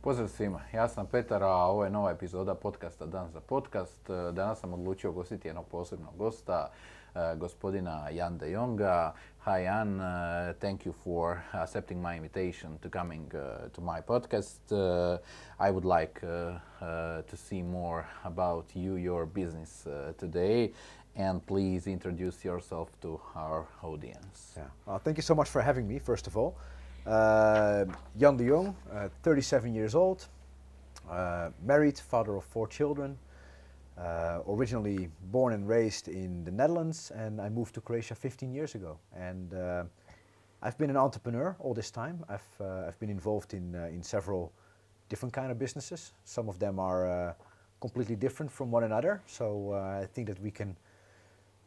Pozdrav svima, ja sam Petar, a ovo je nova epizoda podcasta Dan za podcast. Danas sam odlučio gostiti jednog posebnog gosta, gospodina Jan de Jonga. Hi Jan, uh, thank you for accepting my invitation to coming uh, to my podcast. Uh, I would like to see more about you, your business today, and please introduce yourself to our audience. Yeah. Well, thank you so much for having me, first of all. Uh, Jan de Jong, uh, 37 years old, uh, married, father of four children, uh, originally born and raised in the Netherlands, and I moved to Croatia 15 years ago. And uh, I've been an entrepreneur all this time. I've, uh, I've been involved in, in several different kind of businesses. Some of them are completely different from one another, so I think that we can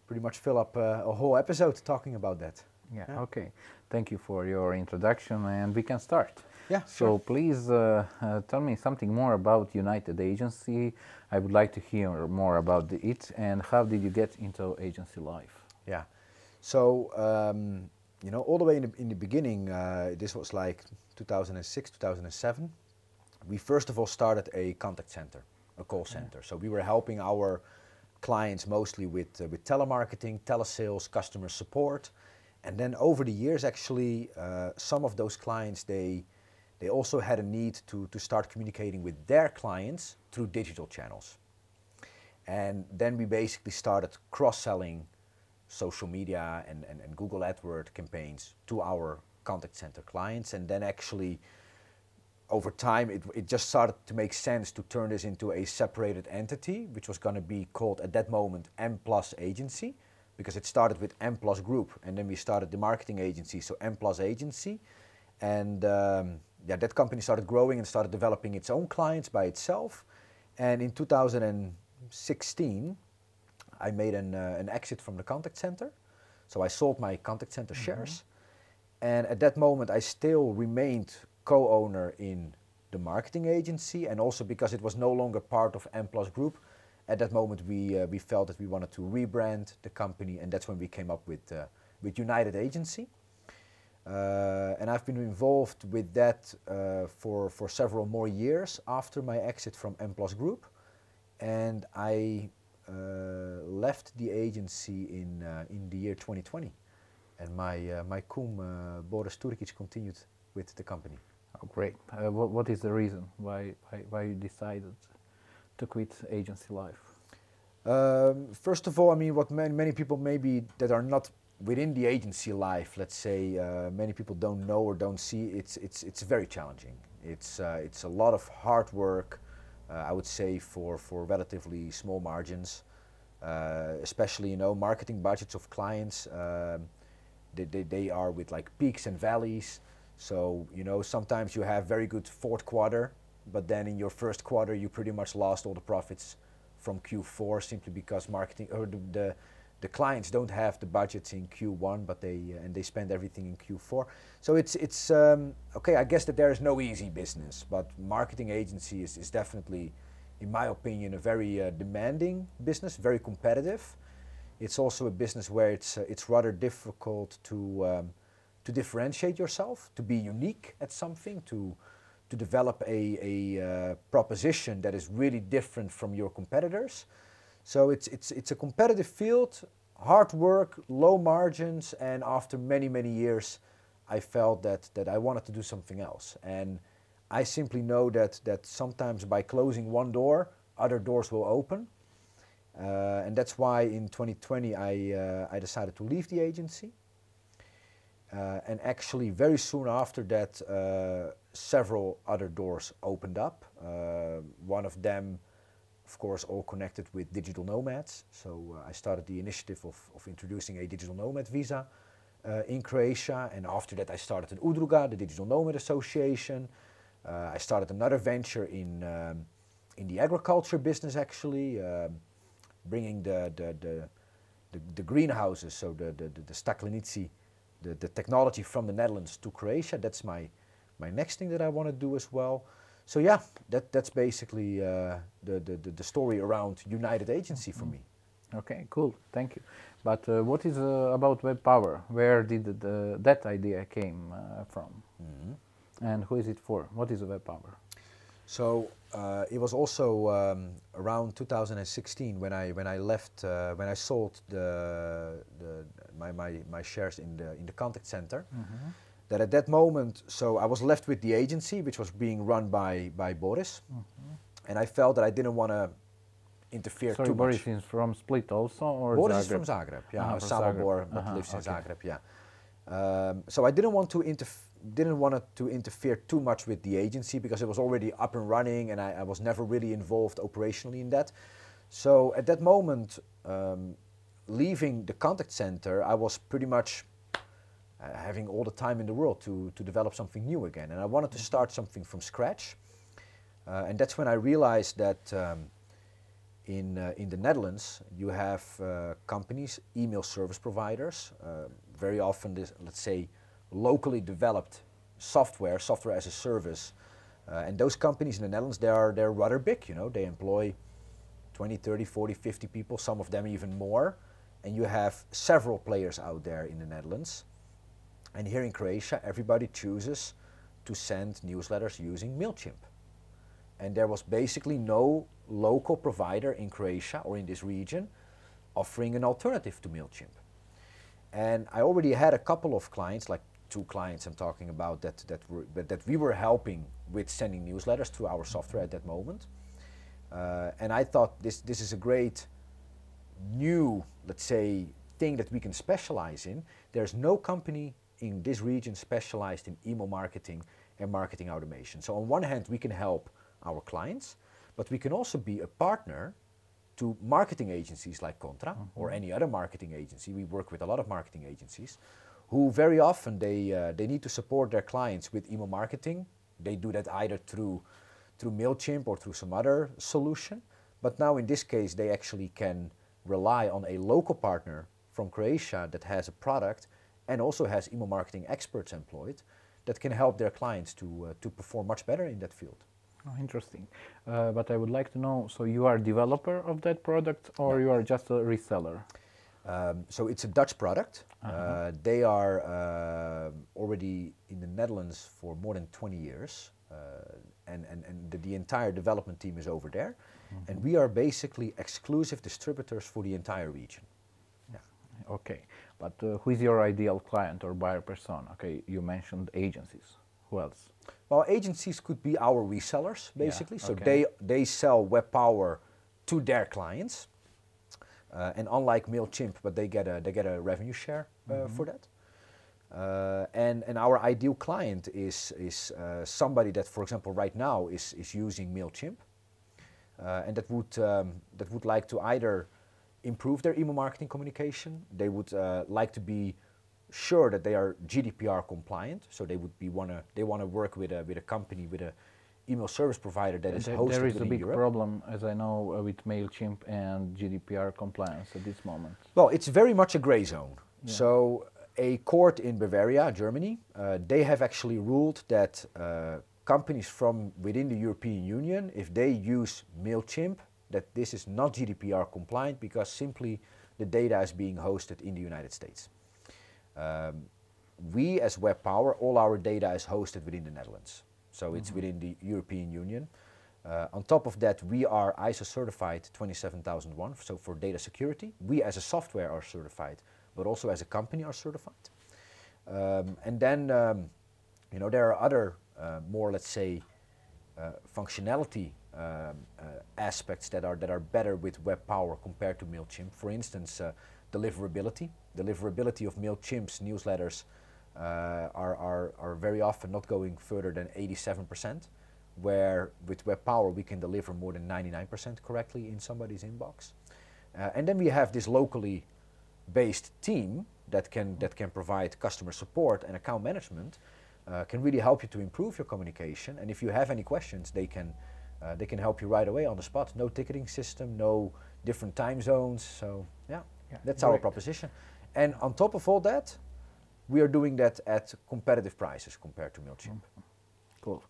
pretty much fill up a whole episode talking about that. Yeah, yeah, okay. Thank you for your introduction and we can start. Yeah, So sure. please uh, uh, tell me something more about United Agency. I would like to hear more about it and how did you get into agency life? Yeah. So, um, you know, all the way in the, in the beginning, uh, this was like 2006, 2007. We first of all started a contact center, a call center. Yeah. So we were helping our clients mostly with, uh, with telemarketing, telesales, customer support. And then over the years, actually, uh, some of those clients, they, they also had a need to, to start communicating with their clients through digital channels. And then we basically started cross-selling social media and, and, and Google AdWords campaigns to our contact center clients. And then actually, over time, it, it just started to make sense to turn this into a separated entity, which was going to be called at that moment M Plus Agency because it started with M Plus Group, and then we started the marketing agency, so M Plus Agency, and um, yeah, that company started growing and started developing its own clients by itself. And in 2016, I made an, uh, an exit from the contact center, so I sold my contact center mm-hmm. shares, and at that moment I still remained co-owner in the marketing agency, and also because it was no longer part of M Plus Group at that moment we uh, we felt that we wanted to rebrand the company, and that's when we came up with uh, with United Agency. Uh, and I've been involved with that uh, for for several more years after my exit from M Plus Group, and I uh, left the agency in uh, in the year 2020, and my my kum Boris Turkic continued with the company. Oh, great! what what is the reason why why, why you decided? To quit agency life? Um, first of all, I mean, what many, many people maybe that are not within the agency life, let's say, uh, many people don't know or don't see. It's it's it's very challenging. It's uh, it's a lot of hard work. Uh, I would say for for relatively small margins, uh, especially you know marketing budgets of clients. Um, they, they, they are with like peaks and valleys. So you know sometimes you have very good fourth quarter but then in your first quarter you pretty much lost all the profits from Q4 simply because marketing or the, the, the clients don't have the budgets in Q1, but they uh, and they spend everything in Q4. So it's it's um, okay. I guess that there is no easy business, but marketing agency is, is definitely, in my opinion, a very uh, demanding business, very competitive. It's also a business where it's uh, it's rather difficult to um, to differentiate yourself, to be unique at something, to to develop a, a uh, proposition that is really different from your competitors. So it's, it's, it's a competitive field, hard work, low margins, and after many, many years, I felt that, that I wanted to do something else. And I simply know that, that sometimes by closing one door, other doors will open. Uh, and that's why in 2020 I, uh, I decided to leave the agency. Uh, and actually, very soon after that, uh, several other doors opened up. Uh, one of them, of course, all connected with digital nomads. So uh, I started the initiative of, of introducing a digital nomad visa uh, in Croatia. And after that, I started an Udruga, the Digital Nomad Association. Uh, I started another venture in, um, in the agriculture business, actually, um, bringing the, the, the, the, the greenhouses, so the, the, the, the staklenici, the, the technology from the Netherlands to Croatia. That's my, my next thing that I want to do as well. So yeah, that, that's basically uh, the, the, the story around United Agency for mm -hmm. me. Okay, cool, thank you. But uh, what is uh, about Web Power? Where did the, that idea came uh, from? Mm -hmm. And who is it for? What is Web Power? So uh, it was also um, around 2016 when I when I left uh, when I sold the, the my, my, my shares in the in the contact center. Mm-hmm. That at that moment, so I was left with the agency, which was being run by by Boris, Mm-hmm. and I felt that I didn't want to interfere Sorry, too Boris much. is from Split also, or Boris Zagreb? is from Zagreb, yeah, Ah, uh, from Samobor, but Uh-huh, lives in. Zagreb, yeah. Um, so I didn't want to interf- didn't want to interfere too much with the agency because it was already up and running, and I, I was never really involved operationally in that. So at that moment, um, leaving the contact center, I was pretty much uh, having all the time in the world to, to develop something new again. And I wanted to start something from scratch. Uh, and that's when I realized that um, in, uh, in the Netherlands, you have uh, companies, email service providers, uh, very often, this, let's say, locally developed software, software as a service. Uh, and those companies in the Netherlands, they are, they're rather big, you know, they employ 20, 30, 40, 50 people, some of them even more. And you have several players out there in the Netherlands. And here in Croatia, everybody chooses to send newsletters using MailChimp. And there was basically no local provider in Croatia or in this region offering an alternative to MailChimp. And I already had a couple of clients, like two clients I'm talking about, that, that, were, that, we were helping with sending newsletters through our software at that moment. Uh, and I thought this, this is a great new, let's say, thing that we can specialize in. There's no company in this region specialized in email marketing and marketing automation. So on one hand, we can help our clients, but we can also be a partner to marketing agencies like Contra or any other marketing agency. We work with a lot of marketing agencies who very often they, uh, they need to support their clients with email marketing. They do that either through, through MailChimp or through some other solution. But now in this case, they actually can rely on a local partner from Croatia that has a product and also has email marketing experts employed that can help their clients to, uh, to perform much better in that field. Oh, interesting. Uh, but I would like to know, so you are a developer of that product or you are just a reseller? Um, so it's a Dutch product. uh they are uh, already in the Netherlands for more than 20 years, uh, and, and, and the, the entire development team is over there. And we are basically exclusive distributors for the entire region. Yeah. Okay, but uh, who is your ideal client or buyer persona? Okay, you mentioned agencies. Who else? Well, agencies could be our resellers, Yeah, basically. So they, they sell web power to their clients. Uh, and unlike MailChimp, but they get a, they get a revenue share uh, for that. Uh, and, and our ideal client is, is uh, somebody that, for example, right now is, is using MailChimp. Uh, and that would, um, that would like to either improve their email marketing communication, they would uh, like to be sure that they are GDPR compliant, so they would be wanna they wanna work with a with a company with a email service provider that is There- hosted there is a big Europe. problem, as I know, uh, with MailChimp and GDPR compliance at this moment. Well, it's very much a gray zone. Yeah. So, a court in Bavaria, Germany, uh, they have actually ruled that uh, companies from within the European Union, if they use MailChimp, that this is not GDPR compliant because simply the data is being hosted in the United States. Um, we, as Web Power, all our data is hosted within the Netherlands. So it's within the European Union. Uh, on top of that, we are ISO certified 27001, so for data security. We as a software are certified, but also as a company are certified. Um, and then, um, you know, there are other uh, more, let's say, uh, functionality um, uh, aspects that are that are better with Web Power compared to Mailchimp. For instance, uh, deliverability. Deliverability of Mailchimp's newsletters uh, are, are are very often not going further than 87%, where with Web Power we can deliver more than 99% correctly in somebody's inbox. Uh, and then we have this locally based team that can that can provide customer support and account management uh, can really help you to improve your communication. And if you have any questions, they can uh, they can help you right away on the spot. No ticketing system, no different time zones. So yeah, Yeah, that's our proposition. And on top of all that, we are doing that at competitive prices compared to Mailchimp. Cool.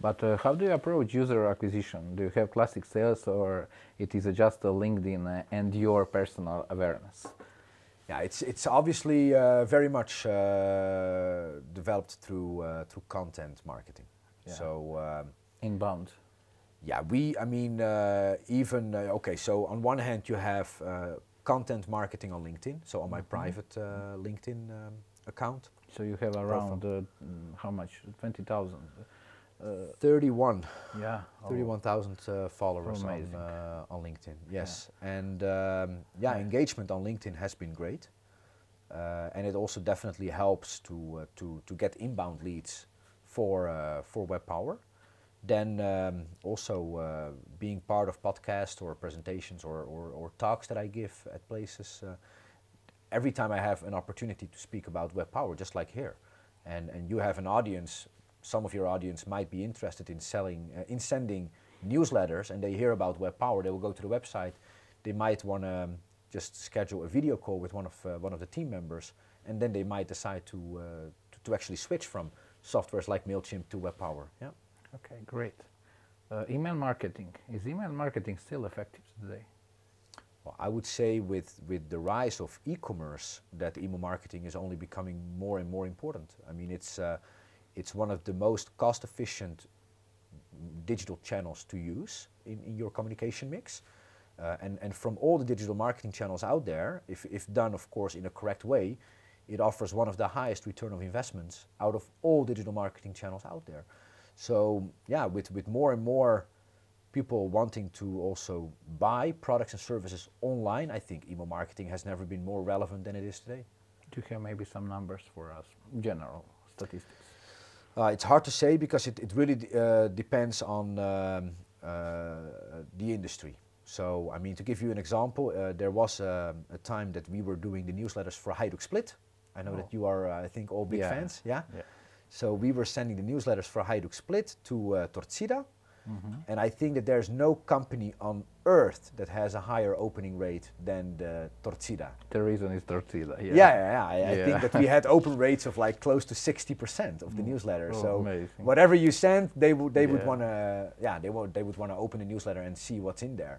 But uh, how do you approach user acquisition? Do you have classic sales or it is just a LinkedIn uh, and your personal awareness? Yeah, it's it's obviously uh, very much uh, developed through uh, through content marketing. Yeah. So um, Inbound. Yeah, we, I mean, uh, even, uh, okay, so on one hand, you have uh, content marketing on LinkedIn, so on my Mhm. private uh, LinkedIn um, account. So you have around uh, mm, how much? Twenty thousand. Uh, 31, yeah. oh, 31,000 uh, followers on, Amazing. uh, on LinkedIn, yes. And um, yeah, Yeah. engagement on LinkedIn has been great. Uh, and it also definitely helps to, uh, to, to get inbound leads for, uh, for Web Power. Then um, also uh, being part of podcasts or presentations or, or, or talks that I give at places. Uh, every time I have an opportunity to speak about Web Power, just like here, and, and you have an audience, some of your audience might be interested in selling, uh, in sending newsletters, and they hear about Web Power, they will go to the website. They might want to just schedule a video call with one of uh, one of the team members, and then they might decide to, uh, to to actually switch from softwares like Mailchimp to Web Power. Yeah. Okay, great. Uh, email marketing. Is email marketing still effective today? Well, I would say with, with the rise of e-commerce, that email marketing is only becoming more and more important. I mean, it's uh, it's one of the most cost-efficient digital channels to use in, in your communication mix. Uh, and, and from all the digital marketing channels out there, if, if done, of course, in a correct way, it offers one of the highest return of investments out of all digital marketing channels out there. So, yeah, with, with more and more people wanting to also buy products and services online, I think email marketing has never been more relevant than it is today. Do you have maybe some numbers for us? General statistics. Uh, it's hard to say because it, it really uh, depends on um, uh, the industry. So, I mean, to give you an example, uh, there was um, a time that we were doing the newsletters for Hajduk Split. I know Oh. that you are, uh, I think, all big Yeah. fans. Yeah. Yeah. So we were sending the newsletters for Hajduk Split to uh, Torcida, Mhm. and I think that there's no company on earth that has a higher opening rate than the Torcida. The reason is Torcida. Yeah. Yeah, yeah, yeah. I, I think that we had open rates of like close to 60% of the Mm. newsletter. Oh, so amazing. whatever you send, they would they would want to yeah they would they would want to open the newsletter and see what's in there.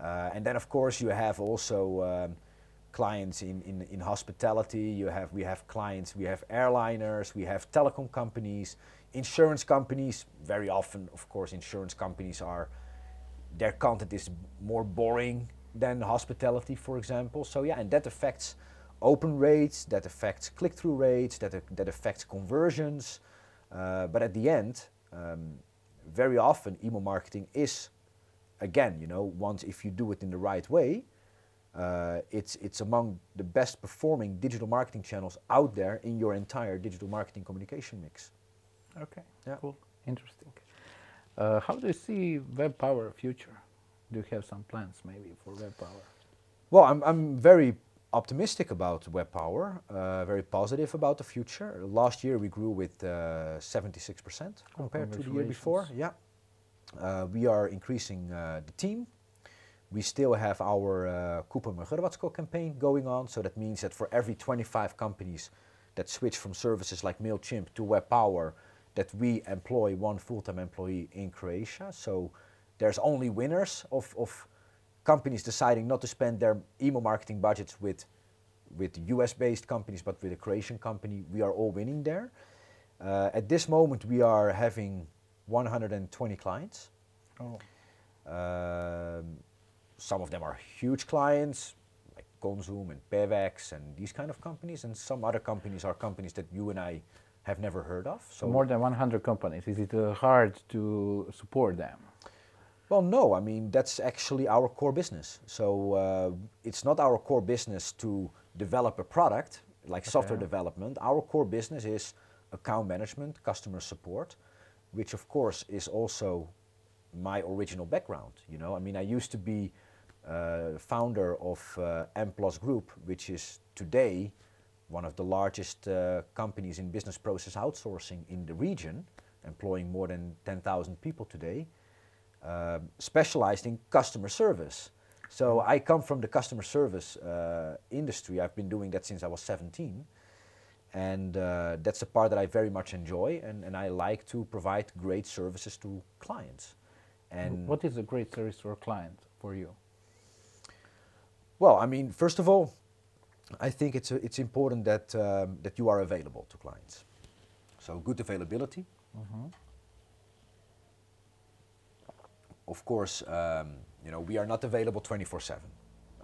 Uh, and then of course you have also um, clients in, in, in hospitality. You have we have clients. We have airliners. We have telecom companies, insurance companies. Very often, of course, insurance companies are their content is more boring than hospitality, for example. So yeah, and that affects open rates, that affects click-through rates, that that affects conversions. Uh, but at the end, um, very often email marketing is, again, you know, once if you do it in the right way, uh, it's it's among the best performing digital marketing channels out there in your entire digital marketing communication mix. Okay. Yeah. Cool. Interesting. Uh, how do you see web power future? Do you have some plans maybe for web power? Well, I'm, I'm very optimistic about Web Power, uh, very positive about the future. Last year we grew with uh, 76% compared to the year before. Yeah. Uh, we are increasing uh, the team. We still have our uh, Hrvatsko campaign going on, so that means that for every 25 companies that switch from services like MailChimp to WebPower, that we employ one full-time employee in Croatia. So there's only winners of, of companies deciding not to spend their email marketing budgets with with US-based companies, but with a Croatian company, we are all winning there. Uh, at this moment, we are having 120 clients. Oh. Um, some of them are huge clients, like Consum and Pevex and these kind of companies, and some other companies are companies that you and I have never heard of. So more than 100 companies. Is it uh, hard to support them? Well, no. I mean, that's actually our core business. So uh, it's not our core business to develop a product like software development. Our core business is account management, customer support, which of course is also my original background. You know, I mean, I used to be founder of uh, M Plus Group, which is today one of the largest uh, companies in business process outsourcing in the region, employing more than 10,000 people today specialized in customer service. So I come from the customer service uh, industry. I've been doing that since I was 17. And uh, that's the part that I very much enjoy. And, and I like to provide great services to clients. And what is a great service for a client for you? Well, I mean, first of all, I think it's, uh, it's important that, um, that you are available to clients. So good availability. Mhm. of course, um, you know, we are not available 24/7.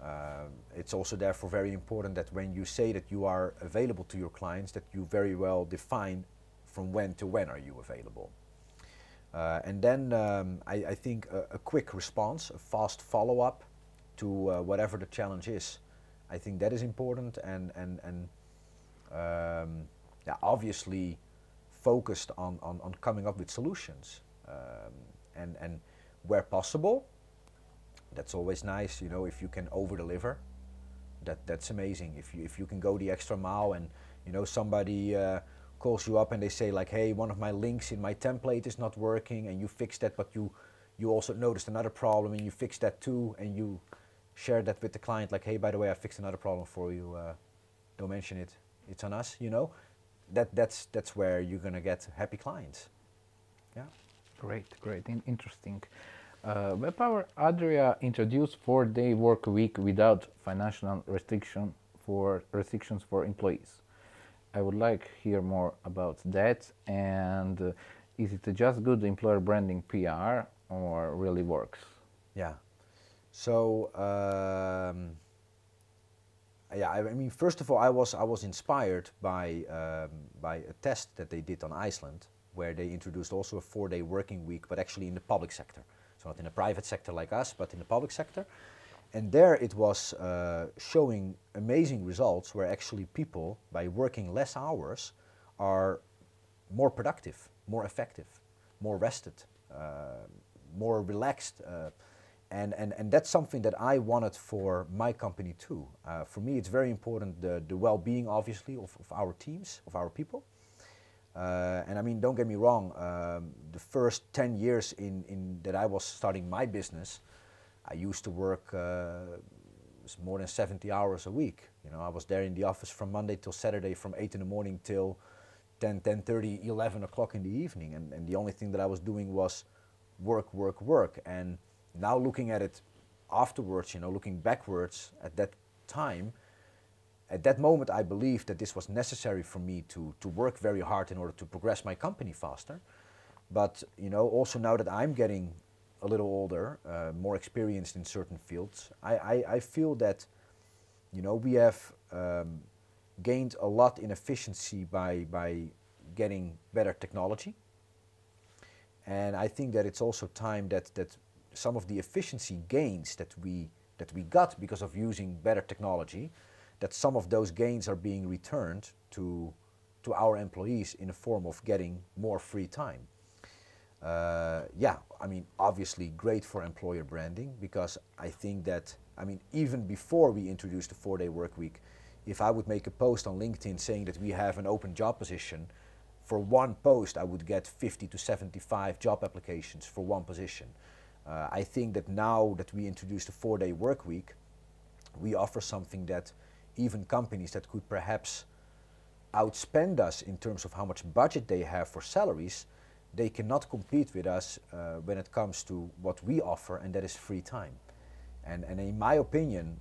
Um, it's also therefore very important that when you say that you are available to your clients, that you very well define from when to when are you available. Uh, and then um, I, I, think a, a, quick response, a fast follow-up to uh, whatever the challenge is. I think that is important and and and um, yeah, obviously focused on, on, on coming up with solutions um, and and where possible. That's always nice, you know, if you can over deliver. That that's amazing. If you if you can go the extra mile and you know somebody. Uh, calls you up and they say like, hey, one of my links in my template is not working, and you fix that, but you you also noticed another problem and you fix that too, and you share that with the client like, hey, by the way, I fixed another problem for you. Uh, don't mention it. It's on us. You know, that that's that's where you're gonna get happy clients. Yeah. Great, great, In- interesting. Uh, WebPower Adria introduced four-day work week without financial restriction for restrictions for employees. I would like hear more about that. And uh, is it just good employer branding PR or really works? Yeah. So um, yeah, I, mean, first of all, I was I was inspired by um, by a test that they did on Iceland, where they introduced also a four-day working week, but actually in the public sector. So not in the private sector like us, but in the public sector. And there it was uh, showing amazing results where actually people, by working less hours, are more productive, more effective, more rested, uh, more relaxed. Uh, and, and, and that's something that I wanted for my company too. Uh, for me, it's very important the, the well being, obviously, of, of our teams, of our people. Uh, and I mean, don't get me wrong, um, the first 10 years in, in that I was starting my business, I used to work uh, more than 70 hours a week. You know, I was there in the office from Monday till Saturday from 8 in the morning till 10, 10 30, 11 o'clock in the evening. And, and the only thing that I was doing was work, work, work. And now looking at it afterwards, you know, looking backwards at that time, at that moment I believed that this was necessary for me to, to work very hard in order to progress my company faster. But, you know, also now that I'm getting a little older, uh, more experienced in certain fields, I, I, I, feel that you know we have um, gained a lot in efficiency by by getting better technology, and I think that it's also time that that some of the efficiency gains that we that we got because of using better technology, that some of those gains are being returned to to our employees in the form of getting more free time. Uh, yeah, I mean, obviously great for employer branding because I think that, I mean, even before we introduced the four day work week, if I would make a post on LinkedIn saying that we have an open job position, for one post I would get 50 to 75 job applications for one position. Uh, I think that now that we introduced the four day work week, we offer something that even companies that could perhaps outspend us in terms of how much budget they have for salaries they cannot compete with us uh, when it comes to what we offer, and that is free time. And, and in my opinion,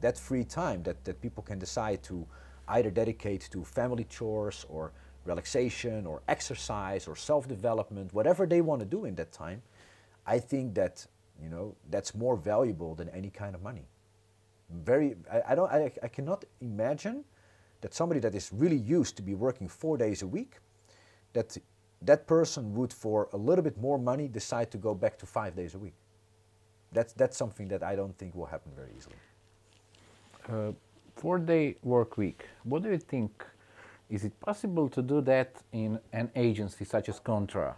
that free time that, that people can decide to either dedicate to family chores or relaxation or exercise or self-development, whatever they want to do in that time, I think that you know that's more valuable than any kind of money. Very, I, I don't, I, I cannot imagine that somebody that is really used to be working four days a week, that that person would, for a little bit more money, decide to go back to five days a week. That's, that's something that I don't think will happen very easily. Uh, four day work week. What do you think? Is it possible to do that in an agency such as Contra?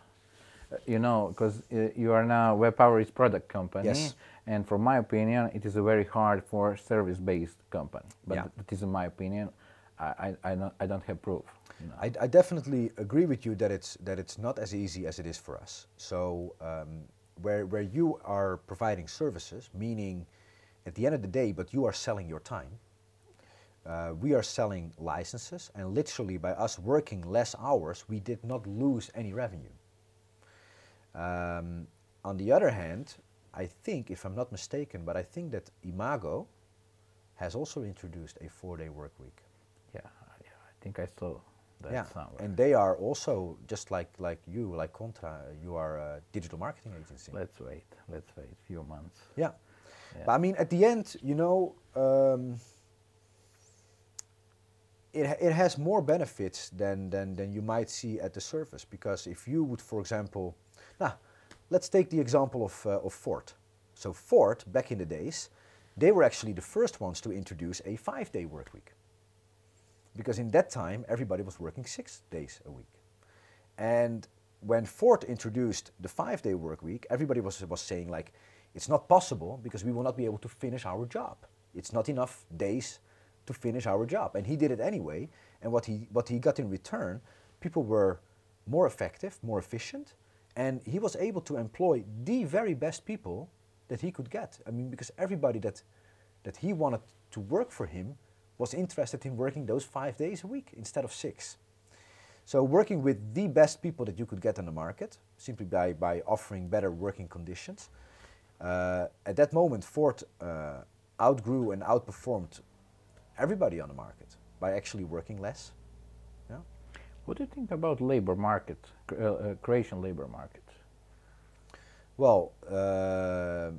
You know, because uh, you are now WebPower is product company, yes. and from my opinion, it is a very hard for service based company. But yeah. that is in my opinion. I, I, I, don't, I don't have proof. No. I, I, definitely agree with you that it's that it's not as easy as it is for us. So um, where where you are providing services, meaning at the end of the day, but you are selling your time. Uh, we are selling licenses, and literally by us working less hours, we did not lose any revenue. Um, on the other hand, I think, if I'm not mistaken, but I think that Imago has also introduced a four-day work week. Yeah, yeah I think I saw that yeah. somewhere. And they are also just like like you, like Contra. You are a digital marketing agency. let's wait. Let's wait a few months. yeah. Yeah. But I mean, at the end, you know, um, it, it has more benefits than, than, than you might see at the surface. Because if you would, for example, now, let's take the example of, uh, of Ford. So, Ford, back in the days, they were actually the first ones to introduce a five day work week. Because in that time, everybody was working six days a week. And when Ford introduced the five day work week, everybody was, was saying, like, it's not possible because we will not be able to finish our job. It's not enough days to finish our job. And he did it anyway. And what he, what he got in return, people were more effective, more efficient, and he was able to employ the very best people that he could get. I mean, because everybody that, that he wanted to work for him was interested in working those five days a week instead of six. So working with the best people that you could get on the market, simply by, by offering better working conditions. Uh, at that moment, Ford uh, outgrew and outperformed everybody on the market by actually working less. What do you think about labor market, uh, uh, Croatian labor market? Well, uh,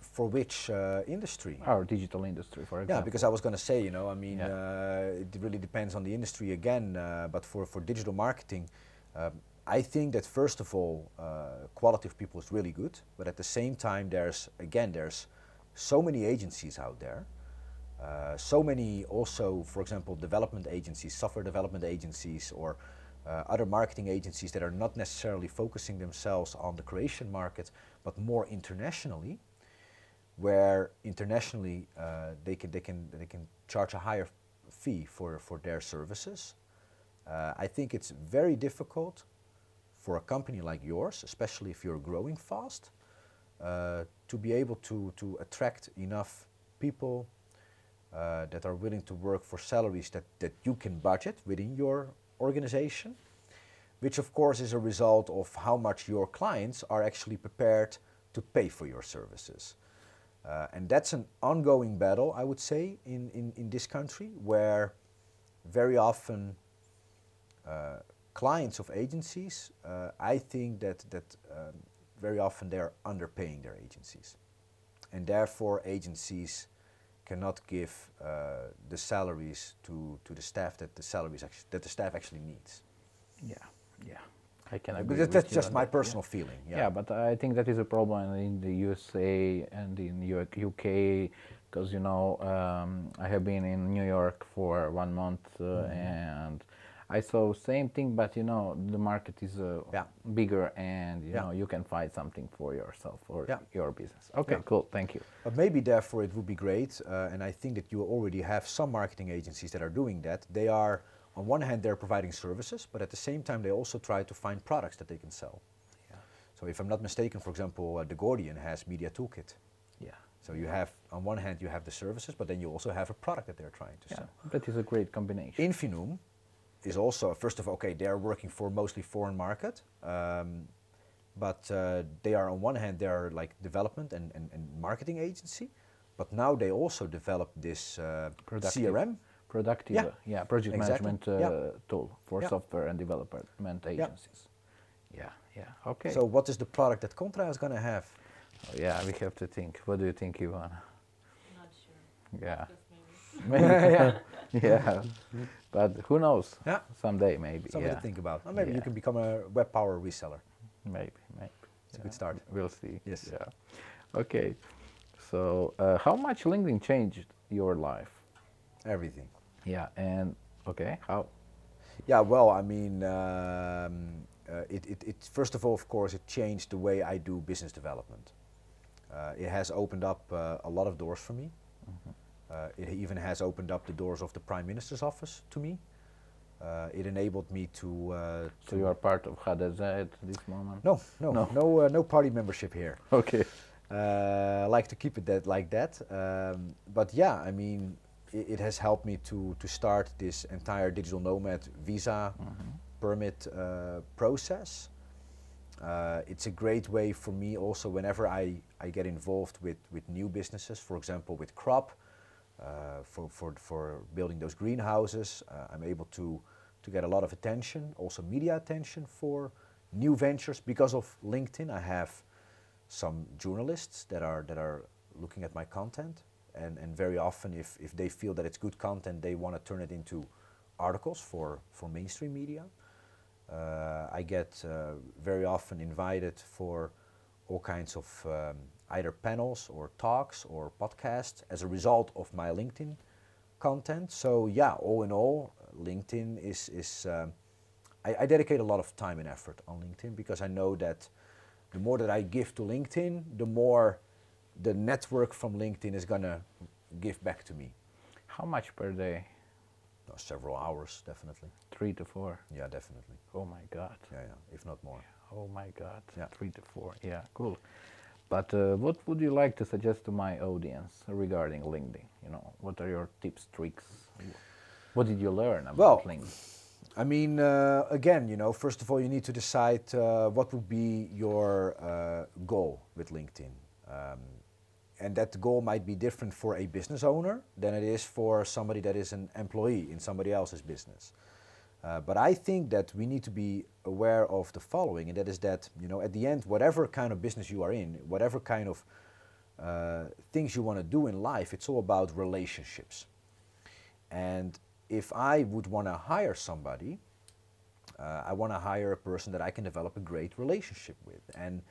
for which uh, industry? Our digital industry, for example. Yeah, because I was going to say, you know, I mean, Yeah. uh, it really depends on the industry again. Uh, but for, for digital marketing, um, I think that first of all, uh, quality of people is really good. But at the same time, there's again, there's so many agencies out there. Uh, so many also, for example, development agencies, software development agencies, or uh, other marketing agencies that are not necessarily focusing themselves on the Croatian market, but more internationally where internationally uh, they can they can they can charge a higher fee for for their services. Uh, I think it's very difficult for a company like yours, especially if you're growing fast, uh, to be able to to attract enough people uh, that are willing to work for salaries that that you can budget within your organization, which of course is a result of how much your clients are actually prepared to pay for your services. Uh, and that's an ongoing battle, I would say, in, in, in this country, where very often uh, clients of agencies, uh, I think that, that um, very often they're underpaying their agencies. And therefore, agencies cannot give uh, the salaries to, to the staff that the salaries that the staff actually needs. Yeah, yeah. I can But agree with that's just my that, yeah. personal feeling. Yeah. Yeah. but I think that is a problem in the USA and in UK because you know um, I have been in New York for one month uh, Mm-hmm. and I saw same thing, but you know the market is uh, Yeah. bigger and you Yeah. know you can find something for yourself or Yeah. your business. Okay, Yeah. cool, thank you. But maybe therefore it would be great, uh, and I think that you already have some marketing agencies that are doing that. They are, on one hand, they're providing services, but at the same time, they also try to find products that they can sell. Yeah, So if I'm not mistaken, for example, uh, The Guardian has Media Toolkit. yeah, So you have, on one hand, you have the services, but then you also have a product that they're trying to yeah. sell. That is a great combination. Infinum is also, first of all, okay, they're working for mostly foreign market, um, but uh, they are on one hand they are like development and, and, and marketing agency, but now they also develop this uh, Productive. CRM. productive, Yeah. uh, yeah, project Exactly. management uh, Yeah. tool for Yeah. software and development agencies. Yeah, yeah, okay. So what is the product that Contra is going to have? Oh, yeah, we have to think. What do you think, Ivana? Not sure. Yeah, Maybe. yeah, but who knows? Yeah. Someday, maybe. Something yeah. to think about. Or maybe you can become a web power reseller. Maybe, maybe. It's a good start. We'll see. Yes. Yeah. Okay. So, uh, how much LinkedIn changed your life? Everything. Yeah, and okay, how? Yeah, well, I mean, um, uh, it, it, it, first of all, of course, it changed the way I do business development. Uh, it has opened up uh, a lot of doors for me. Uh, it even has opened up the doors of the Prime Minister's office to me. Uh, it enabled me to. Uh, So you are part of HDZ at this moment? no, no, No. no, uh, no party membership here. Okay. Uh, I like to keep it that like that. Um, but yeah, I mean, it, it has helped me to to start this entire digital nomad visa Mhm. permit uh, process. Uh, it's a great way for me also whenever I, I get involved with, with new businesses, for example with crop, uh, for, for, for building those greenhouses, uh, I'm able to to get a lot of attention, also media attention for new ventures. Because of LinkedIn, I have some journalists that are that are looking at my content, and, and very often, if, if they feel that it's good content, they want to turn it into articles for, for mainstream media. Uh, I get uh, very often invited for all kinds of um, either panels or talks or podcasts as a result of my LinkedIn content. So yeah, all in all, LinkedIn is is um, I, I, dedicate a lot of time and effort on LinkedIn because I know that the more that I give to LinkedIn, the more the network from LinkedIn is gonna give back to me. How much per day? No, several hours, definitely. Three to four. Yeah, definitely. Oh my God. Yeah, yeah, if not more. Oh my God. Yeah. Three to four. Yeah, cool. But uh, what would you like to suggest to my audience regarding LinkedIn? You know, what are your tips, tricks? What did you learn about well, LinkedIn? I mean, uh, again, you know, first of all, you need to decide uh, what would be your uh, goal with LinkedIn. Um, and that goal might be different for a business owner than it is for somebody that is an employee in somebody else's business. Uh, but I think that we need to be aware of the following, and that is that you know at the end, whatever kind of business you are in, whatever kind of uh, things you want to do in life, it's all about relationships. And if I would want to hire somebody, uh, I want to hire a person that I can develop a great relationship with. And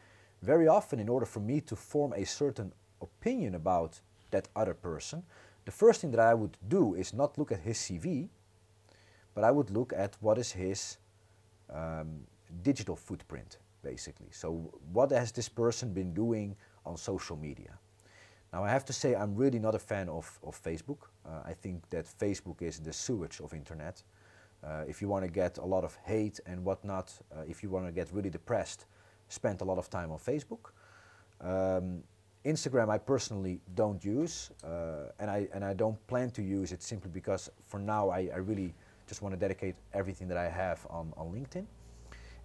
very often, in order for me to form a certain opinion about that other person, the first thing that I would do is not look at his CV, but I would look at what is his um, digital footprint, basically. So, what has this person been doing on social media? Now, I have to say, I'm really not a fan of, of Facebook. Uh, I think that Facebook is the sewage of internet. Uh, if you want to get a lot of hate and whatnot, uh, if you want to get really depressed, spend a lot of time on Facebook. Um, Instagram I personally don't use, uh, and I and I don't plan to use it simply because for now I, I really just want to dedicate everything that I have on, on LinkedIn.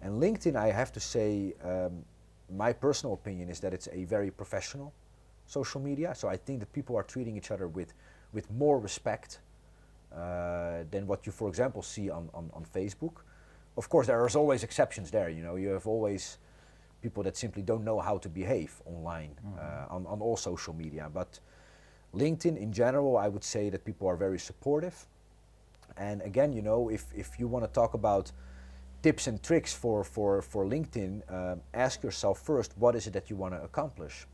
And LinkedIn, I have to say, um, my personal opinion is that it's a very professional social media. So I think that people are treating each other with with more respect uh, than what you, for example, see on, on, on Facebook. Of course, there are always exceptions there. You know, you have always people that simply don't know how to behave online mm-hmm. uh, on, on all social media. But LinkedIn in general, I would say that people are very supportive. And again, you know, if, if you want to talk about tips and tricks for, for, for LinkedIn, uh, ask yourself first what is it that you want to accomplish?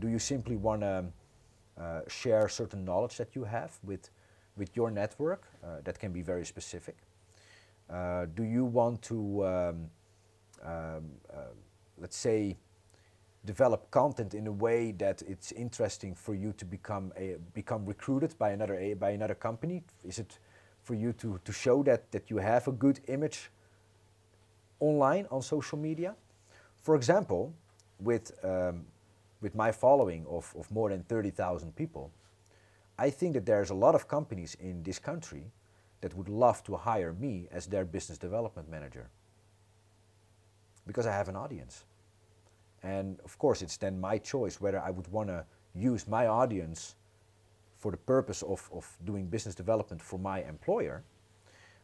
Do you simply want to uh, share certain knowledge that you have with, with your network? Uh, that can be very specific. Uh, do you want to um, um, uh, let's say, develop content in a way that it's interesting for you to become a, become recruited by another by another company? Is it for you to, to show that, that you have a good image online on social media? For example, with, um, with my following of, of more than 30,000 people, I think that there's a lot of companies in this country that would love to hire me as their business development manager because I have an audience. And of course, it's then my choice whether I would want to use my audience for the purpose of, of doing business development for my employer.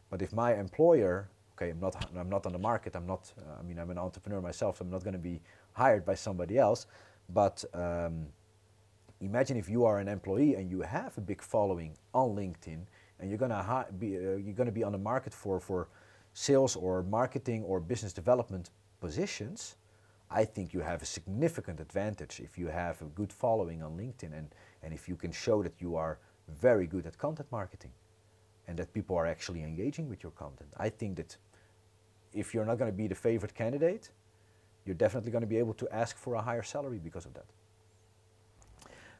But if my employer, okay, I'm not, I'm not on the market, I'm not, uh, I mean, I'm an entrepreneur myself, so I'm not going to be hired by somebody else. But um, imagine if you are an employee and you have a big following on LinkedIn and you're going to be, uh, you're going to be on the market for, for sales or marketing or business development positions, I think you have a significant advantage if you have a good following on LinkedIn and, and if you can show that you are very good at content marketing and that people are actually engaging with your content. I think that if you're not going to be the favorite candidate, you're definitely going to be able to ask for a higher salary because of that.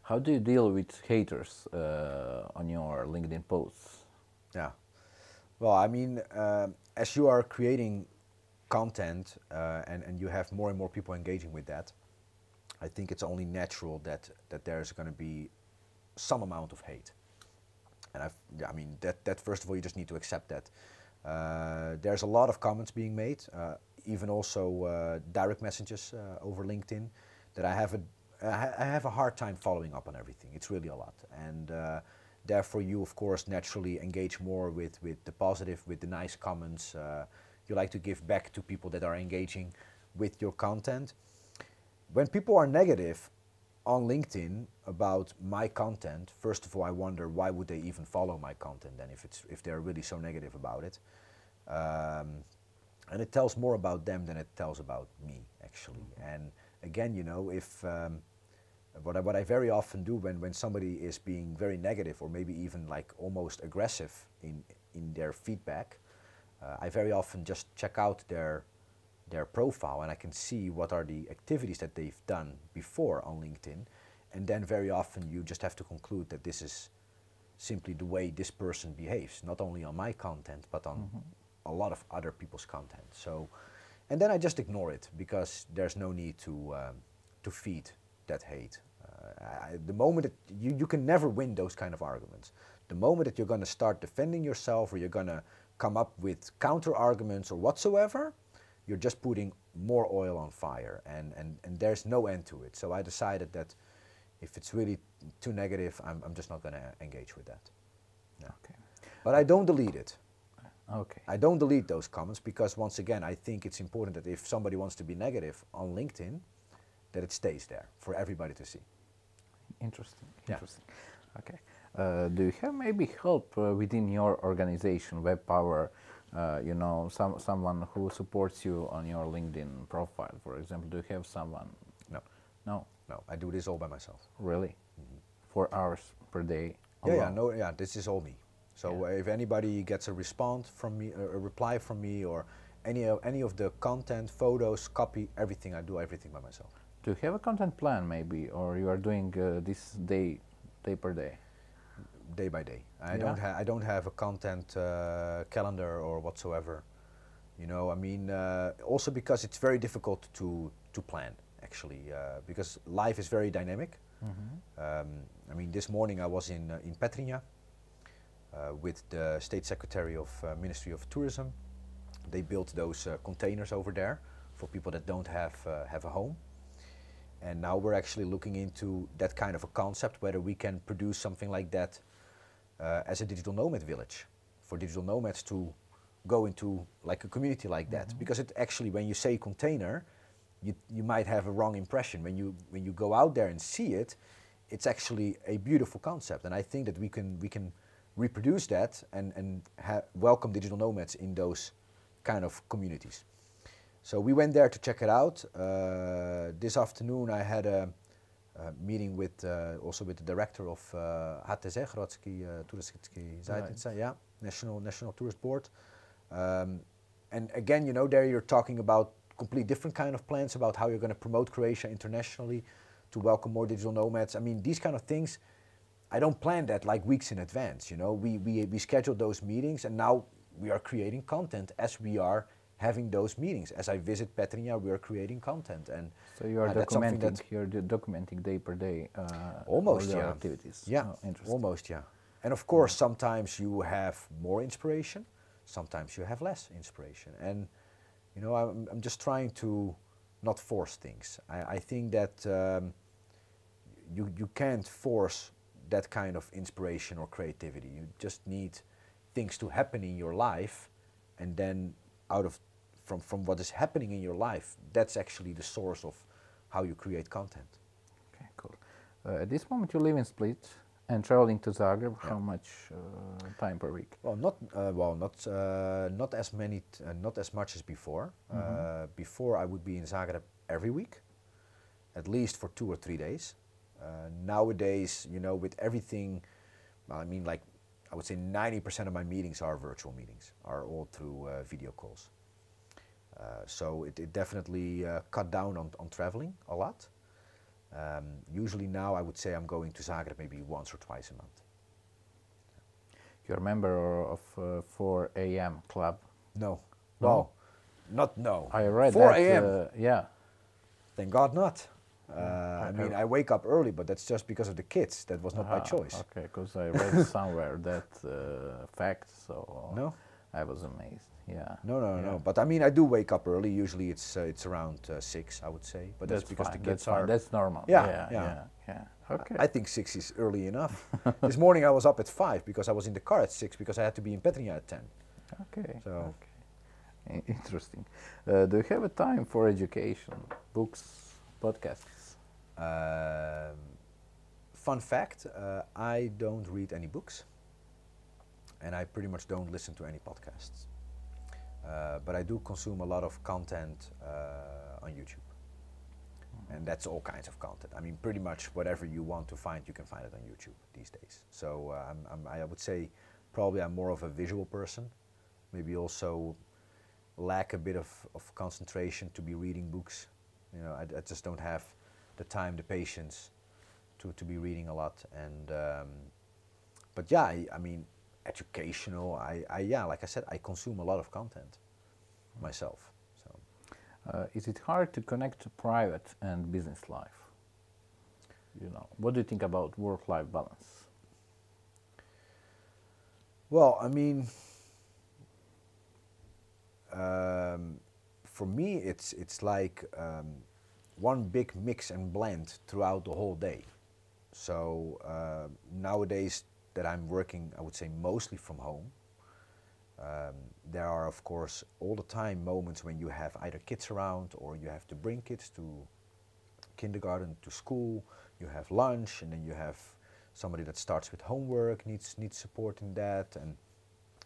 How do you deal with haters uh, on your LinkedIn posts? Yeah. Well, I mean, uh, as you are creating content uh, and, and you have more and more people engaging with that, I think it's only natural that, that there's going to be some amount of hate. And I've, yeah, I mean, that, that first of all, you just need to accept that. Uh, there's a lot of comments being made, uh, even also uh, direct messages uh, over LinkedIn that I have a, I have a hard time following up on everything. It's really a lot. And uh, Therefore, you of course naturally engage more with, with the positive, with the nice comments. Uh, you like to give back to people that are engaging with your content. When people are negative on LinkedIn about my content, first of all, I wonder why would they even follow my content then if it's if they're really so negative about it. Um, and it tells more about them than it tells about me actually. And again, you know, if um, what I, what I very often do when, when somebody is being very negative or maybe even like almost aggressive in in their feedback, uh, I very often just check out their their profile and I can see what are the activities that they've done before on LinkedIn. And then very often you just have to conclude that this is simply the way this person behaves, not only on my content, but on mm-hmm. a lot of other people's content. So, and then I just ignore it because there's no need to, um, to feed that hate. Uh, I, the moment that you, you can never win those kind of arguments. The moment that you're going to start defending yourself or you're going to come up with counter arguments or whatsoever, you're just putting more oil on fire and, and, and there's no end to it. So I decided that if it's really too negative, I'm, I'm just not going to engage with that. No. Okay. But I don't delete it. Okay. I don't delete those comments because once again, I think it's important that if somebody wants to be negative on LinkedIn, that it stays there for everybody to see. Interesting. Interesting. Yeah. Okay. Uh, do you have maybe help uh, within your organization, Web Power? Uh, you know, some someone who supports you on your LinkedIn profile, for example. Do you have someone? No. No. No. I do this all by myself. Really? Mm-hmm. Four hours per day. Yeah. Yeah. No. Yeah. This is all me. So yeah. if anybody gets a response from me, a reply from me, or any of any of the content, photos, copy, everything, I do everything by myself. Do you have a content plan, maybe, or you are doing uh, this day, day per day? day by day. I yeah. don't ha- I don't have a content uh, calendar or whatsoever. You know, I mean, uh, also because it's very difficult to to plan actually, uh, because life is very dynamic. Mm-hmm. Um, I mean, this morning I was in uh, in Petrinja uh, with the state secretary of uh, Ministry of Tourism. They built those containers over there for people that don't have have a home. And now we're actually looking into that kind of a concept, whether we can produce something like that as a digital nomad village for digital nomads to go into like a community like that. Mm-hmm. because it actually when you say container you, you might have a wrong impression. When you when you go out there and see it it's actually a beautiful concept. And i think that we can we can reproduce that and and welcome digital nomads in those kind of communities. So we went there to check it out. Uh, this afternoon i had a uh, meeting with uh, also with the director of HTZ, uh, Hrvatski Zajednica, right. yeah, National National Tourist Board. Um, and again, you know, there you're talking about complete different kind of plans about how you're going to promote Croatia internationally, to welcome more digital nomads. I mean, these kind of things, I don't plan that like weeks in advance. You know, we we we schedule those meetings, and now we are creating content as we are having those meetings. As I visit Petrinja, we are creating content, and so you are uh, documenting. You're documenting day per day. Uh, almost, yeah. Activities. Yeah, oh, almost, yeah. And of course, yeah. sometimes you have more inspiration, sometimes you have less inspiration, and you know, I'm, I'm just trying to not force things. I, I think that um, you you can't force that kind of inspiration or creativity. You just need things to happen in your life, and then out of from, from what is happening in your life, that's actually the source of how you create content. Okay, cool. Uh, at this moment, you live in Split and traveling to Zagreb. Yeah. How much uh, time per week? Well, not uh, well, not uh, not as many, uh, not as much as before. Mm-hmm. before, I would be in Zagreb every week, at least for two or three days. nowadays, you know, with everything, I mean, like I would say 90% of my meetings are virtual meetings, are all through video calls. Uh, so it, it definitely uh, cut down on, on traveling a lot. Um, usually now I would say I'm going to Zagreb maybe once or twice a month. You're a member of uh, 4 a.m. club? No. No? Well, not no. I read 4 a.m. Uh, yeah. Thank God not. Uh, I mean, I wake up early, but that's just because of the kids. That was not my choice. Okay, because I read somewhere that uh, fact, so no? I was amazed. Yeah. No, no, yeah. no. But I mean, I do wake up early. Usually, it's uh, it's around uh, six, I would say. But that's, because fine. the kids that's fine. are. That's normal. Yeah, yeah, yeah. yeah. Okay. I think six is early enough. this morning I was up at five because I was in the car at six because I had to be in Petrinja at ten. okay. So- okay. I- Interesting. Uh, do you have a time for education, books, podcasts? Um, fun fact: uh, I don't read any books, and I pretty much don't listen to any podcasts. Uh, but I do consume a lot of content uh, on YouTube, and that's all kinds of content. I mean, pretty much whatever you want to find, you can find it on YouTube these days. So uh, I'm, I'm, I would say probably I'm more of a visual person. Maybe also lack a bit of, of concentration to be reading books. You know, I, I just don't have the time, the patience to, to be reading a lot. And um, but yeah, I, I mean, educational. I, I yeah, like I said, I consume a lot of content myself. So Uh, is it hard to connect private and business life? You know, what do you think about work-life balance? well, I mean, um, for me, it's it's like um, one big mix and blend throughout the whole day. So uh, nowadays that I'm working, I would say mostly from home. Um, there are, of course, all the time moments when you have either kids around or you have to bring kids to kindergarten, to school. You have lunch, and then you have somebody that starts with homework needs needs support in that, and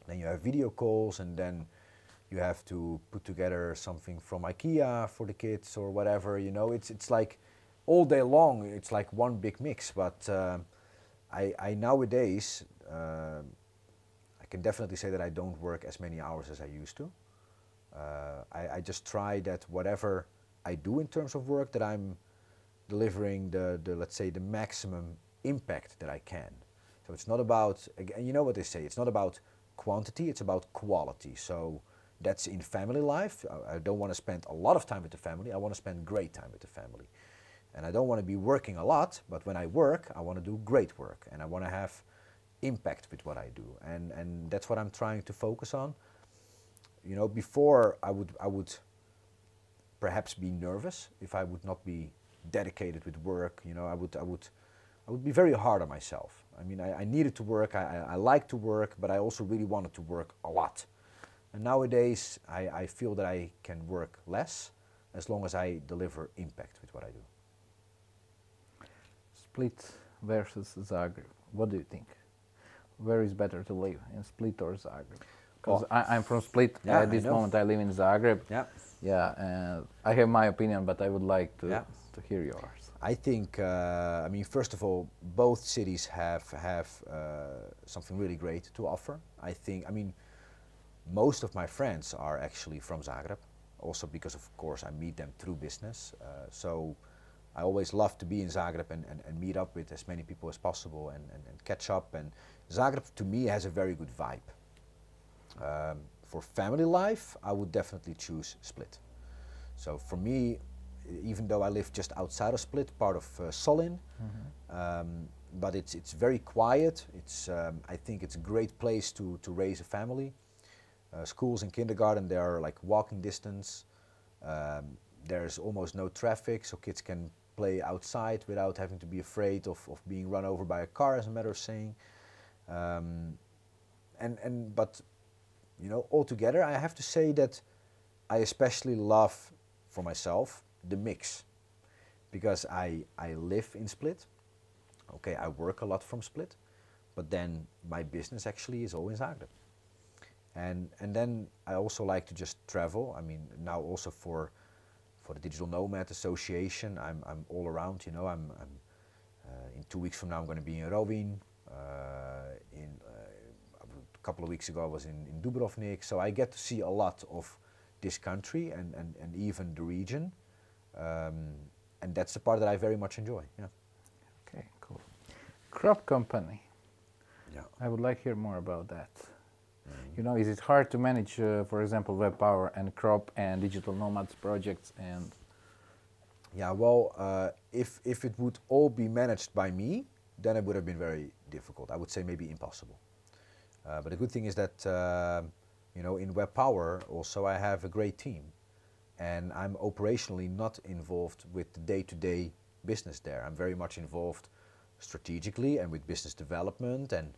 then you have video calls, and then you have to put together something from IKEA for the kids or whatever. You know, it's it's like all day long. It's like one big mix. But uh, I, I nowadays uh, I can definitely say that I don't work as many hours as I used to. Uh, I, I just try that whatever I do in terms of work that I'm delivering the, the let's say the maximum impact that I can. So it's not about again, you know what they say. It's not about quantity. It's about quality. So that's in family life. I, I don't want to spend a lot of time with the family. I want to spend great time with the family, and I don't want to be working a lot. But when I work, I want to do great work, and I want to have impact with what I do, and and that's what I'm trying to focus on. You know, before I would I would perhaps be nervous if I would not be dedicated with work. You know, I would I would I would be very hard on myself. I mean, I, I needed to work. I, I, like to work, but I also really wanted to work a lot. And nowadays, I, I feel that I can work less as long as I deliver impact with what I do. Split versus Zagreb. What do you think? Where is better to live, in Split or Zagreb? Because Well, I'm from Split. yeah, At this know. moment, I live in Zagreb. Yeah. Yeah, and I have my opinion, but I would like to Yeah. to hear yours. I think, uh, I mean, first of all, both cities have have uh, something really great to offer. I think, I mean, most of my friends are actually from Zagreb, also because, of course, I meet them through business. Uh, so I always love to be in Zagreb and, and, and meet up with as many people as possible and, and, and catch up. And Zagreb, to me, has a very good vibe. Um, for family life, I would definitely choose Split. So for me, even though I live just outside of Split, part of uh, Solin, um, but it's it's very quiet. It's um, I think it's a great place to to raise a family. Uh, schools and kindergarten they are like walking distance. Um, there's almost no traffic, so kids can play outside without having to be afraid of, of being run over by a car, as a matter of saying. Um, and and but you know altogether, I have to say that I especially love for myself the mix because I I live in Split. Okay, I work a lot from Split, but then my business actually is always Zagreb. And and then I also like to just travel. I mean now also for for the Digital Nomad Association, I'm I'm all around. You know, I'm I'm uh, in two weeks from now I'm going to be in Rovinj. Uh, in uh, a couple of weeks ago I was in, in Dubrovnik, so I get to see a lot of this country and, and, and even the region. Um, and that's the part that I very much enjoy. Yeah. Okay, cool. Crop company. Yeah. I would like to hear more about that. You know, is it hard to manage, uh, for example, web power and crop and digital nomads projects and Yeah. Well, uh, if if it would all be managed by me, then it would have been very difficult. I would say maybe impossible. Uh, but the good thing is that uh, You know, in Web Power also I have a great team, and I'm operationally not involved with the day-to-day business there. I'm very much involved strategically and with business development and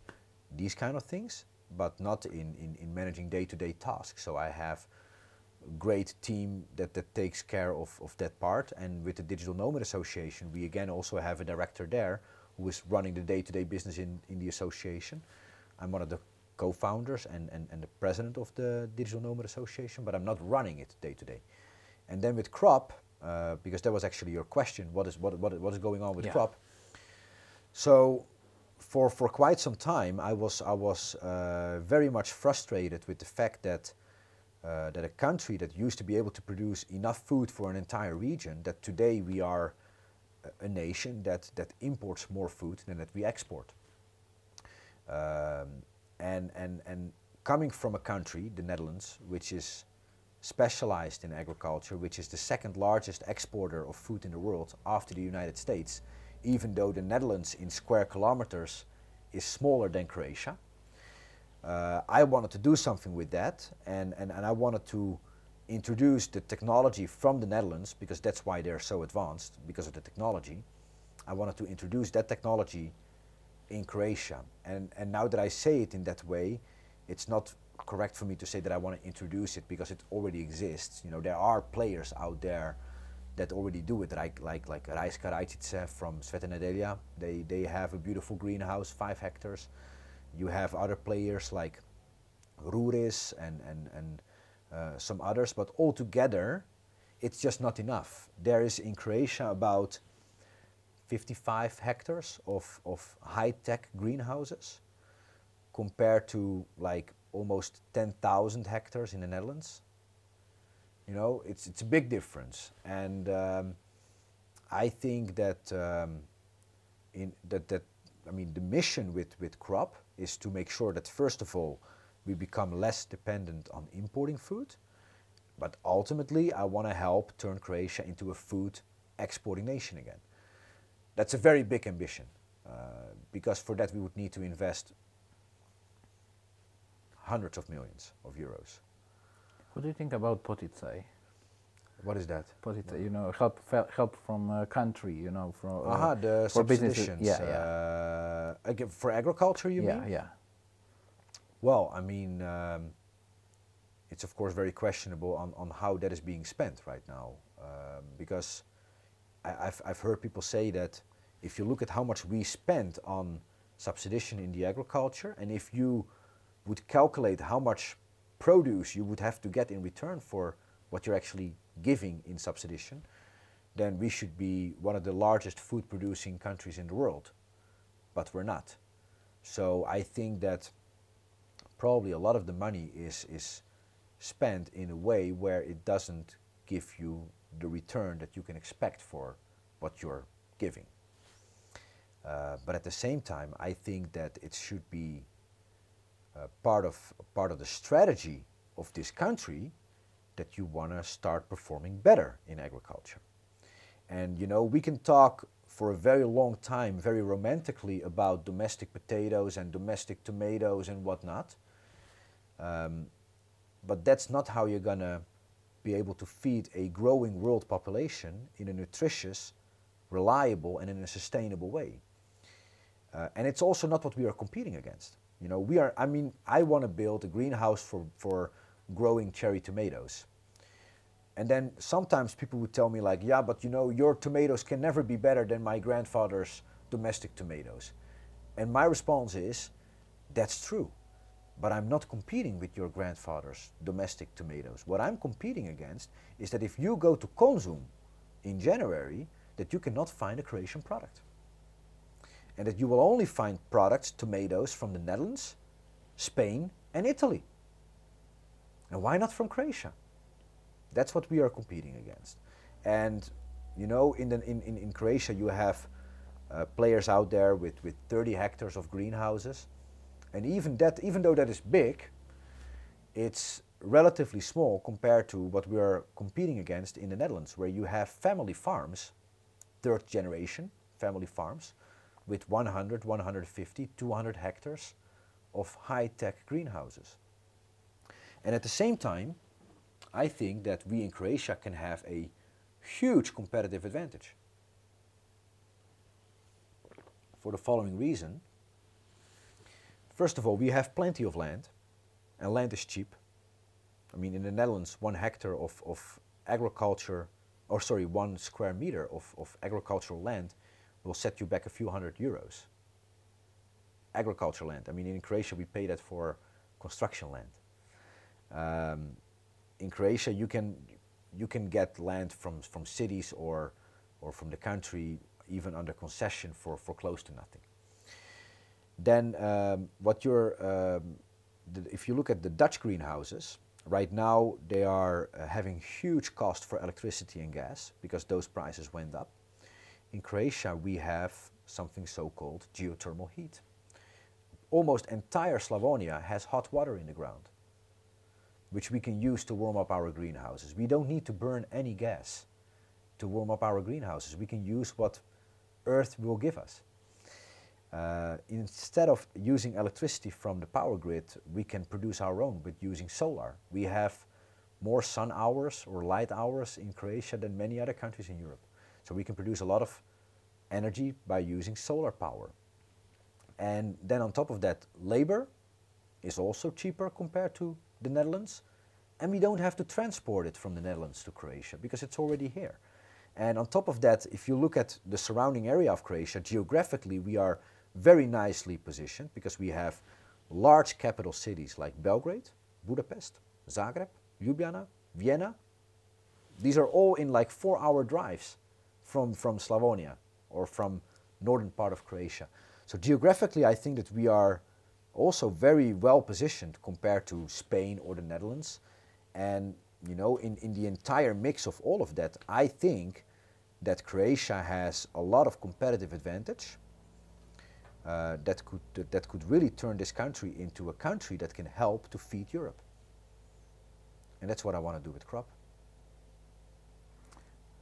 these kind of things, but not in, in, in managing day-to-day tasks. So I have a great team that, that takes care of, of that part. And with the Digital Nomad Association, we again also have a director there who is running the day-to-day business in, in the association. I'm one of the co-founders and, and, and the president of the Digital Nomad Association, but I'm not running it day to day. And then with crop, uh, because that was actually your question, what is what, what, what is going on with Yeah. crop? So for, for quite some time, I was, I was uh, very much frustrated with the fact that, uh, that a country that used to be able to produce enough food for an entire region, that today we are a- nation that, that imports more food than that we export. Um, and, and, and coming from a country, the Netherlands, which is specialized in agriculture, which is the second largest exporter of food in the world after the United States, even though the Netherlands in square kilometers is smaller than Croatia. Uh, I wanted to do something with that, and, and, and I wanted to introduce the technology from the Netherlands because that's why they're so advanced because of the technology. I wanted to introduce that technology in Croatia. And, and now that I say it in that way, it's not correct for me to say that I want to introduce it because it already exists. You know, there are players out there that already do it, like like like Rajska Rajcice from Sveta. They they have a beautiful greenhouse, five hectares. You have other players like Ruris and and and uh, some others, but altogether, it's just not enough. There is in Croatia about 55 hectares of, of high-tech greenhouses compared to like almost 10,000 hectares in the Netherlands. You know, it's, it's a big difference. And um, I think that, um, in, that, that, I mean, the mission with, with crop is to make sure that first of all, we become less dependent on importing food. But ultimately, I want to help turn Croatia into a food exporting nation again. That's a very big ambition, uh, because for that we would need to invest hundreds of millions of euros. What do you think about Poticaj? What is that? Poticaj, you know, help help from a country, you know, from uh, Aha, the for businesses. Yeah, yeah. Uh, again, for agriculture, you yeah, mean? yeah. Well, I mean, um, it's of course very questionable on, on how that is being spent right now, um, because I, I've, I've heard people say that if you look at how much we spend on subsidization in the agriculture, and if you would calculate how much produce you would have to get in return for what you're actually giving in subsidization, then we should be one of the largest food producing countries in the world. But we're not. So I think that probably a lot of the money is, is spent in a way where it doesn't give you the return that you can expect for what you're giving. Uh, but at the same time, I think that it should be uh, part of part of the strategy of this country that you want to start performing better in agriculture. And you know, we can talk for a very long time, very romantically, about domestic potatoes and domestic tomatoes and whatnot. Um, but that's not how you're gonna be able to feed a growing world population in a nutritious, reliable, and in a sustainable way. Uh, and it's also not what we are competing against. You know, we are. I mean, I want to build a greenhouse for for growing cherry tomatoes. And then sometimes people would tell me like, yeah, but you know, your tomatoes can never be better than my grandfather's domestic tomatoes. And my response is, that's true. But I'm not competing with your grandfather's domestic tomatoes. What I'm competing against is that if you go to Konzum in January, that you cannot find a Croatian product. And that you will only find products, tomatoes from the Netherlands, Spain, and Italy. And why not from Croatia? That's what we are competing against. And you know, in, the, in, in, in Croatia, you have uh, players out there with, with 30 hectares of greenhouses. And even that, even though that is big, it's relatively small compared to what we are competing against in the Netherlands, where you have family farms, third generation family farms, with 100, 150, 200 hectares of high tech greenhouses. And at the same time, I think that we in Croatia can have a huge competitive advantage. For the following reason. First of all, we have plenty of land, and land is cheap. I mean, in the Netherlands, one hectare of, of agriculture, or sorry, one square meter of, of agricultural land will set you back a few hundred euros. Agricultural land. I mean, in Croatia, we pay that for construction land. Um, in Croatia, you can you can get land from from cities or or from the country even under concession for for close to nothing. Then um, what you're um, the, if you look at the Dutch greenhouses, right now they are uh, having huge cost for electricity and gas because those prices went up. In Croatia, we have something so-called geothermal heat. Almost entire Slavonia has hot water in the ground which we can use to warm up our greenhouses. We don't need to burn any gas to warm up our greenhouses. We can use what Earth will give us. Uh, instead of using electricity from the power grid, we can produce our own, but using solar. We have more sun hours or light hours in Croatia than many other countries in Europe. So we can produce a lot of energy by using solar power. And then on top of that, labor is also cheaper compared to the Netherlands, and we don't have to transport it from the Netherlands to Croatia because it's already here. And on top of that, if you look at the surrounding area of Croatia, geographically we are very nicely positioned because we have large capital cities like Belgrade, Budapest, Zagreb, Ljubljana, Vienna. These are all in like four hour drives from, from Slavonia or from northern part of Croatia. So geographically I think that we are also very well positioned compared to Spain or the Netherlands. And you know, in, in the entire mix of all of that, I think that Croatia has a lot of competitive advantage uh, that could that, that could really turn this country into a country that can help to feed Europe. And that's what I want to do with crop.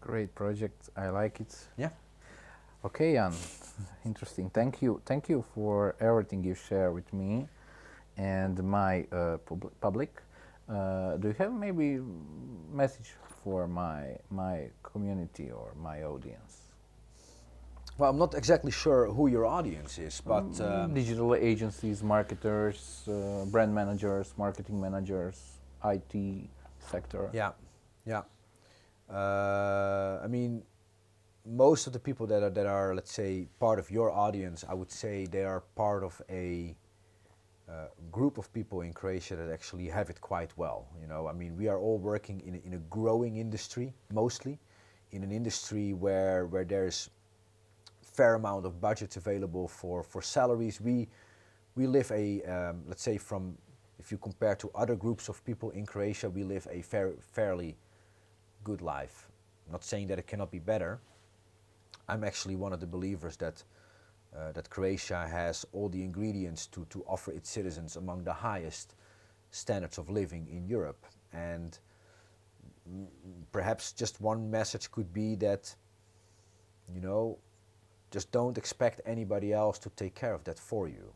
Great project. I like it. Yeah. Okay, Jan. Interesting. Thank you. Thank you for everything you share with me and my uh, pub public. Uh, do you have maybe message for my my community or my audience? Well, I'm not exactly sure who your audience is, but Mm, um, digital agencies, marketers, uh, brand managers, marketing managers, IT sector. yeah, yeah. Uh, I mean, most of the people that are that are let's say part of your audience, I would say they are part of a uh, group of people in Croatia that actually have it quite well. You know, I mean, we are all working in a, in a growing industry, mostly in an industry where where there's fair amount of budgets available for for salaries. We we live a um, let's say from if you compare to other groups of people in Croatia, we live a fair, fairly good life. not saying that it cannot be better. I'm actually one of the believers that uh, that Croatia has all the ingredients to, to offer its citizens among the highest standards of living in Europe. And perhaps just one message could be that, you know, just don't expect anybody else to take care of that for you.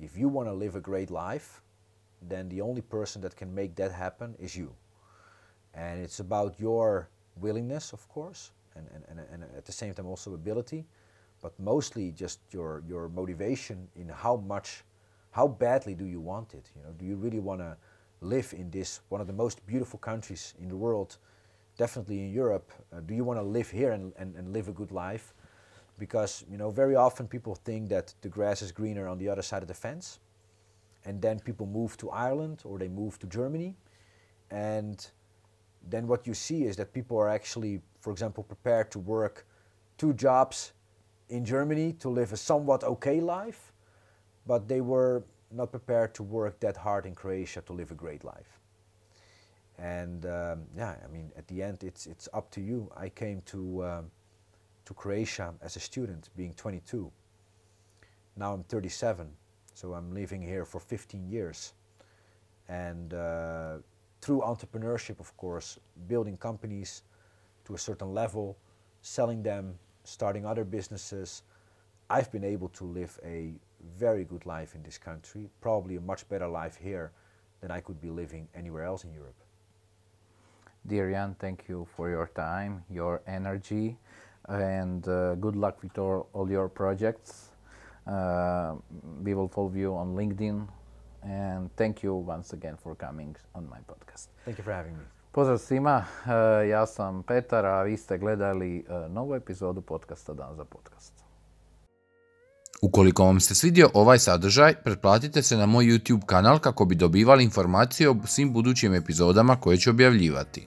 If you want to live a great life, then the only person that can make that happen is you. And it's about your willingness, of course, and, and, and, and at the same time also ability, but mostly just your, your motivation in how much, how badly do you want it? You know, do you really want to live in this, one of the most beautiful countries in the world, definitely in Europe? Uh, do you want to live here and, and, and live a good life? Because, you know, very often people think that the grass is greener on the other side of the fence and then people move to Ireland or they move to Germany, and then what you see is that people are actually, for example, prepared to work two jobs in Germany to live a somewhat okay life, but they were not prepared to work that hard in Croatia to live a great life. And um, yeah, I mean, at the end, it's it's up to you. I came to um, to Croatia as a student, being 22. Now I'm 37 so I'm living here for 15 years. And uh, through entrepreneurship, of course, building companies to a certain level, selling them, starting other businesses, I've been able to live a very good life in this country, probably a much better life here than I could be living anywhere else in Europe. Dear Jan, thank you for your time, your energy, and uh, good luck with all, all your projects. Uh, we will follow you on LinkedIn, and thank you once again for coming on my podcast. Thank you for having me. Pozdrav svima, uh, ja sam Petar, a vi ste gledali uh, novu epizodu podcasta Dan za podcast. Ukoliko vam se svidio ovaj sadržaj, pretplatite se na moj YouTube kanal kako bi dobivali informacije o svim budućim epizodama koje ću objavljivati.